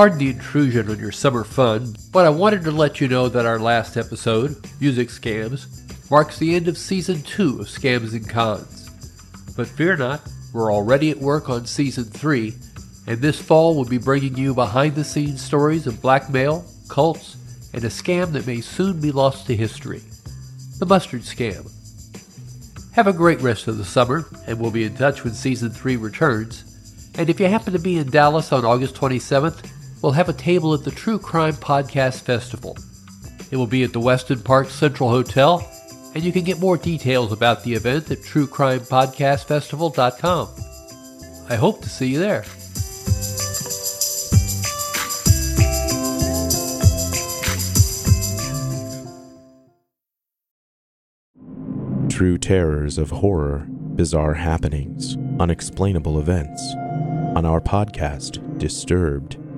Pardon the intrusion on your summer fun, but I wanted to let you know that our last episode, Music Scams, marks the end of season 2 of Scams and Cons. But fear not, we're already at work on season 3, and this fall we'll be bringing you behind the scenes stories of blackmail, cults, and a scam that may soon be lost to history the mustard scam. Have a great rest of the summer, and we'll be in touch when season 3 returns. And if you happen to be in Dallas on August 27th, we'll have a table at the True Crime Podcast Festival. It will be at the Westin Park Central Hotel, and you can get more details about the event at truecrimepodcastfestival.com. I hope to see you there. True terrors of horror, bizarre happenings, unexplainable events. On our podcast, Disturbed,